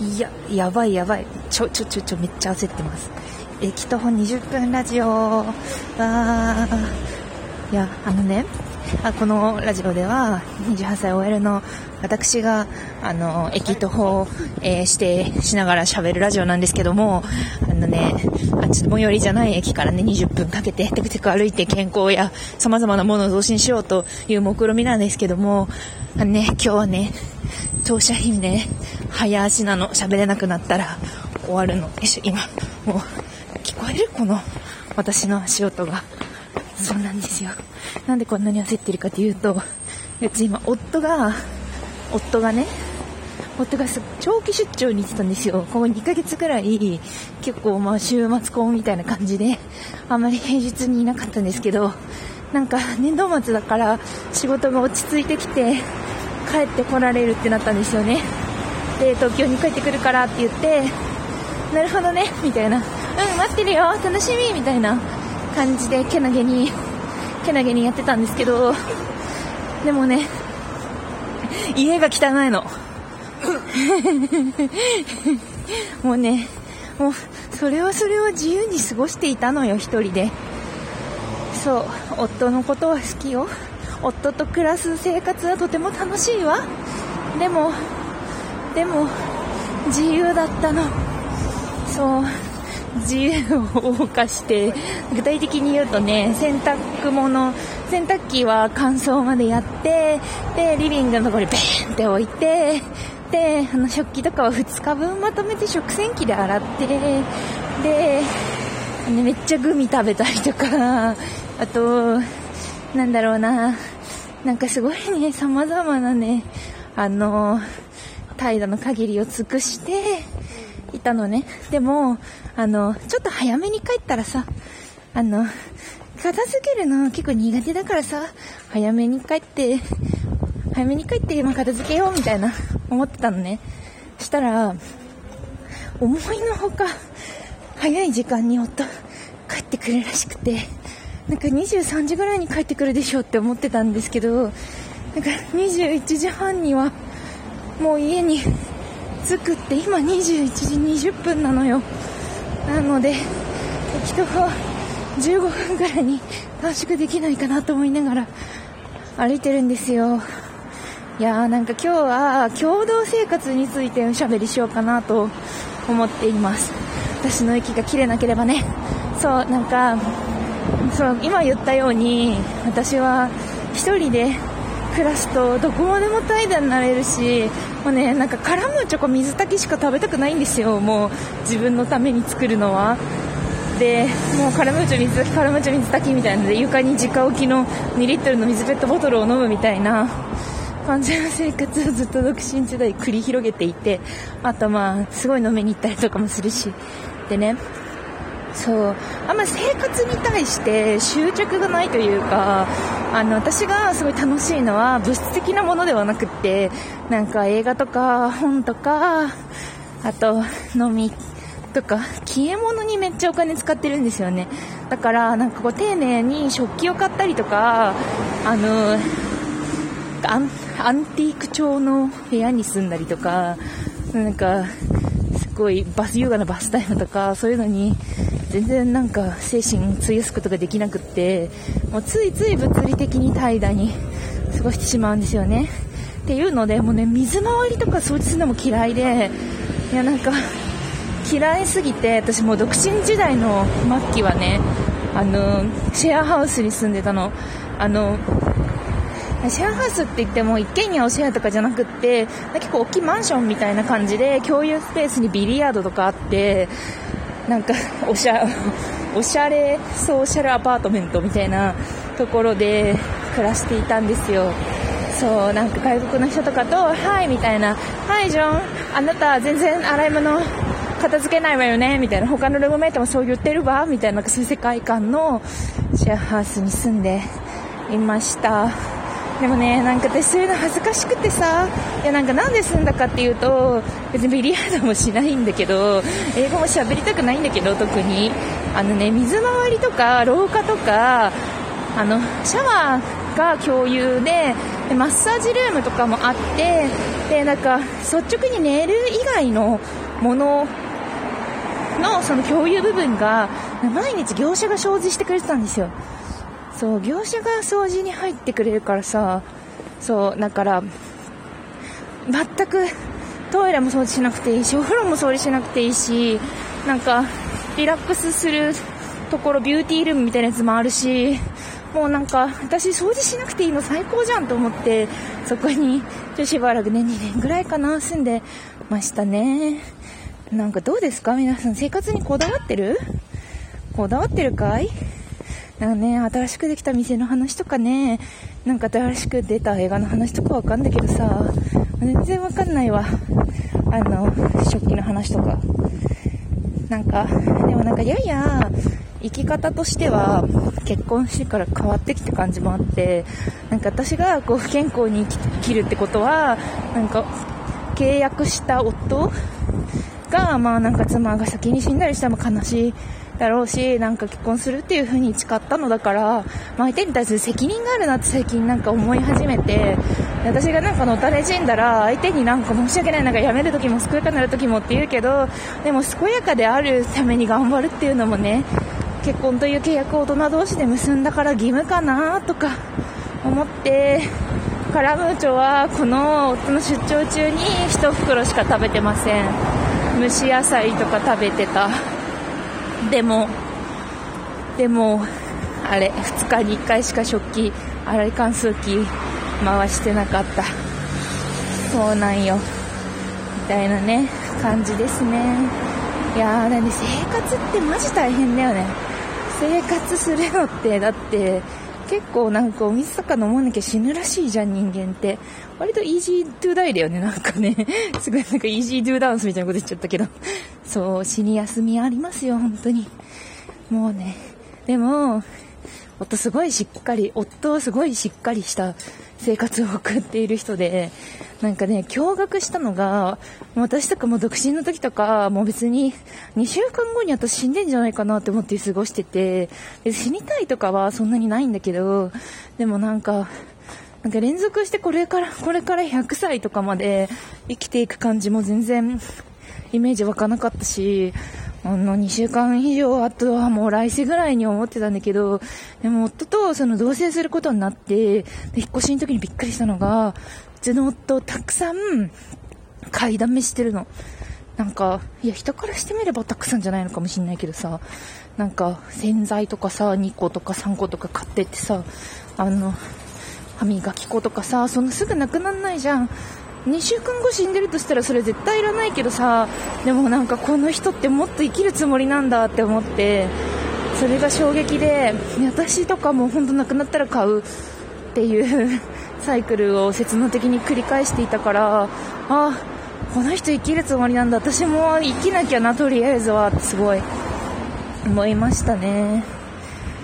いや、やばいやばい。ちょ、ちょ、ちょ、ちょ、めっちゃ焦ってます。駅徒歩20分ラジオ。わー。いや、あのね、あこのラジオでは、28歳 OL の私が、あの、駅徒歩、えー、して、しながら喋るラジオなんですけども、あのね、あちょっと最寄りじゃない駅からね、20分かけて、テクテク歩いて健康や様々なものを増進しようという目論みなんですけども、あのね、今日はね、当社品ね、早足なの、喋れなくなったら終わるの。よいしょ、今、もう、聞こえるこの、私の足音が。そうなんですよ。なんでこんなに焦ってるかというと、うち今、夫が、夫がね、夫が長期出張に行ってたんですよ。ここ2ヶ月くらい、結構まあ週末婚みたいな感じで、あまり平日にいなかったんですけど、なんか年度末だから仕事が落ち着いてきて、帰ってこられるってなったんですよね。で、東京に帰ってくるからって言って、なるほどね、みたいな。うん、待ってるよ、楽しみ、みたいな感じで、けなげに、けなげにやってたんですけど、でもね、家が汚いの。もうね、もう、それはそれは自由に過ごしていたのよ、一人で。そう、夫のことは好きよ。夫と暮らす生活はとても楽しいわ。でも、でも、自由だったの。そう、自由を謳歌して、具体的に言うとね、洗濯物、洗濯機は乾燥までやって、で、リビングのところにベーンって置いて、で、あの、食器とかは2日分まとめて食洗機で洗って、で、ね、めっちゃグミ食べたりとか、あと、なんだろうな、なんかすごいね、様々なね、あの、態度の限りを尽くしていたのね。でも、あの、ちょっと早めに帰ったらさ、あの、片付けるの結構苦手だからさ、早めに帰って、早めに帰って、まあ、片付けようみたいな思ってたのね。したら、思いのほか、早い時間に夫、帰ってくるらしくて、なんか23時ぐらいに帰ってくるでしょうって思ってたんですけど、なんか21時半にはもう家に 着くって今21時20分なのよ。なので、人は15分ぐらいに短縮できないかなと思いながら歩いてるんですよ。いやーなんか今日は共同生活についておしゃべりしようかなと思っています。私の息が切れなければね。そう、なんか、そう、今言ったように、私は一人で暮らすとどこまでも怠惰になれるし、もうね、なんか絡むチョコ水炊きしか食べたくないんですよ。もう自分のために作るのは。で、もうカラムーチョ水炊き、カラムーチョ水炊きみたいなので、床に直置きの2リットルの水ペットボトルを飲むみたいな感じの生活をずっと独身時代繰り広げていて、あとまあ、すごい飲みに行ったりとかもするし、でね、そう、あんまり生活に対して執着がないというか、あの、私がすごい楽しいのは物質的なものではなくって、なんか映画とか本とか、あと飲みとか、消え物にめっちゃお金使ってるんですよね。だから、なんかこう丁寧に食器を買ったりとか、あの、アンアンティーク調の部屋に住んだりとか、なんか、すごいバス、優雅なバスタイムとか、そういうのに、全然なんか精神費やすことができなくって、もうついつい物理的に怠惰に過ごしてしまうんですよね。っていうので、もうね、水回りとか掃除するのも嫌いで、いやなんか、嫌いすぎて、私もう独身時代の末期はね、あの、シェアハウスに住んでたの。あの、シェアハウスって言っても一軒家をシェアとかじゃなくって、結構大きいマンションみたいな感じで、共有スペースにビリヤードとかあって、なんか、おしゃ、おしゃれソーシャルアパートメントみたいなところで暮らしていたんですよ。そう、なんか外国の人とかと、はい、みたいな、はい、ジョン、あなた全然洗い物片付けないわよね、みたいな、他のルームメイトもそう言ってるわ、みたいな、なんかそういう世界観のシェアハウスに住んでいました。でもね、なんか私そういうの恥ずかしくてさ、いやなんかなんで住んだかっていうと、別にビリヤードもしないんだけど、英語も喋りたくないんだけど、特に。あのね、水回りとか廊下とか、あの、シャワーが共有で、でマッサージルームとかもあってでなんか率直に寝る以外のもののその共有部分が毎日業者が掃除してくれてたんですよそう業者が掃除に入ってくれるからさそうだから全くトイレも掃除しなくていいしお風呂も掃除しなくていいしなんかリラックスするところビューティールームみたいなやつもあるしもうなんか私掃除しなくていいの最高じゃんと思ってそこにちょしばらくね2年ぐらいかな住んでましたね。なんかどうですか？皆さん生活にこだわってる？こだわってるかい？なんかね、新しくできた店の話とかね、なんか新しく出た映画の話とかわかんだけどさ、全然わかんないわ。あの、食器の話とか。なんか、でもなんかやや、生き方としては結婚してから変わってきた感じもあってなんか私がこう不健康に生きるってことはなんか契約した夫がまあなんか妻が先に死んだりしたら悲しいだろうしなんか結婚するっていう風に誓ったのだから、まあ、相手に対する責任があるなって最近なんか思い始めて私がなんかのたれ死んだら相手になんか申し訳ないなんか辞める時も健やかになる時もって言うけどでも健やかであるために頑張るっていうのもね結婚という契約を大人同士で結んだから義務かなとか思ってカラムーチョはこの夫の出張中に1袋しか食べてません。蒸し野菜とか食べてた。でもでもあれ2日に1回しか食器洗い乾燥機回してなかった。そうなんよ。みたいなね感じですね。いやーなんで生活ってマジ大変だよね。生活するのってだって結構なんかお水とか飲まなきゃ死ぬらしいじゃん人間って。割とイージートゥーダイだよねなんかね。すごいなんかイージートゥーダンスみたいなこと言っちゃったけど。そう死に休みありますよ本当に。もうねでも夫すごいしっかり夫はすごいしっかりした生活を送っている人でなんかね、驚愕したのが、私とかも独身の時とか、もう別に2週間後に私死んでんじゃないかなって思って過ごしてて、死にたいとかはそんなにないんだけど、でもなんか、なんか連続してこれから、これから100歳とかまで生きていく感じも全然イメージ湧かなかったし、あの、2週間以上、あとはもう来世ぐらいに思ってたんだけど、でも夫とその同棲することになって、で、引っ越しの時にびっくりしたのが、うちの夫たくさん買いだめしてるの。なんか、いや、人からしてみればたくさんじゃないのかもしんないけどさ、なんか、洗剤とかさ、2個とか3個とか買ってってさ、あの、歯磨き粉とかさ、そんなすぐなくなんないじゃん。2週間後死んでるとしたらそれ絶対いらないけどさ、でもなんかこの人ってもっと生きるつもりなんだって思って、それが衝撃で、私とかも本当なくなったら買うっていう サイクルを切能的に繰り返していたからあこの人生きるつもりなんだ私も生きなきゃなとりあえずはってすごい思いましたね。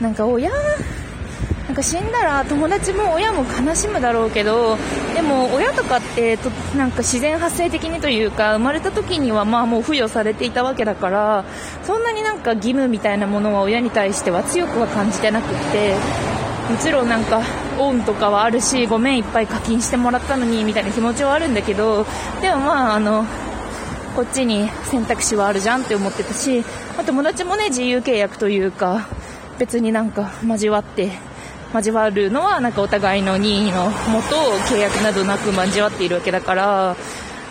なんか親か死んだら友達も親も悲しむだろうけどでも親とかってとなんか自然発生的にというか生まれた時にはまあもう付与されていたわけだからそんなになんか義務みたいなものは親に対しては強くは感じてなくってもちろんなんか恩とかはあるしごめんいっぱい課金してもらったのにみたいな気持ちはあるんだけどでもまああのこっちに選択肢はあるじゃんって思ってたし、ま、友達もね自由契約というか別になんか交わって交わるのはなんかお互いの任意のもと契約などなく交わっているわけだから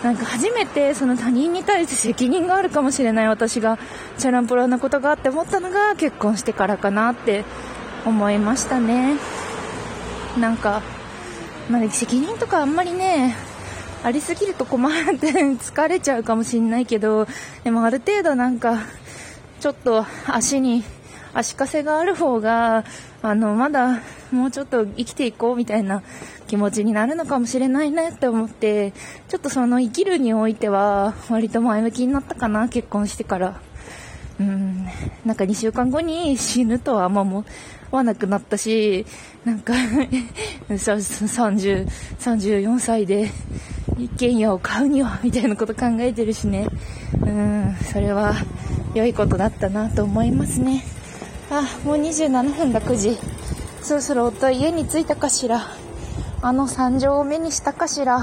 なんか初めてその他人に対して責任があるかもしれない私がチャランポラなことがあって思ったのが結婚してからかなって思いましたね。なんか、まあ、責任とかあんまりねありすぎると困るって疲れちゃうかもしんないけどでもある程度なんかちょっと足に足かせがある方があのまだもうちょっと生きていこうみたいな気持ちになるのかもしれないなって思ってちょっとその生きるにおいては割と前向きになったかな結婚してから。うん。なんか2週間後に死ぬとはあんま思わなくなったしなんか 30 34歳で一軒家を買うにはみたいなこと考えてるしね。うん。それは良いことだったなと思いますね。あもう27分だ9時そろそろ夫は家に着いたかしらあの惨状を目にしたかしら。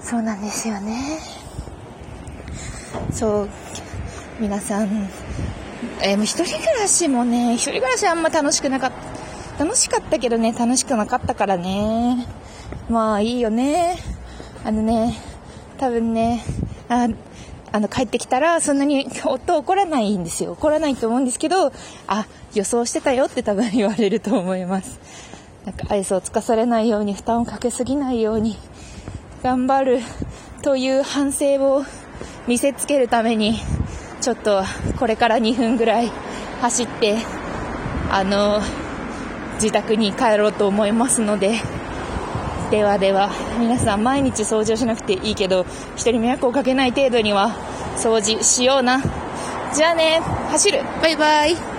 そうなんですよね。そう、皆さん、え、もう一人暮らしもね、一人暮らしあんま楽しくなかった。楽しかったけどね、楽しくなかったからね。まあいいよね。あのね、多分ね、ああの帰ってきたらそんなに夫怒らないんですよ。怒らないと思うんですけど、あ、予想してたよって多分言われると思います。なんかアイスをつかされないように負担をかけすぎないように頑張るという反省を見せつけるためにちょっとこれから2分ぐらい走ってあの自宅に帰ろうと思いますのでではでは皆さん毎日掃除をしなくていいけど人に迷惑をかけない程度には掃除しような。じゃあね走る。バイバイ。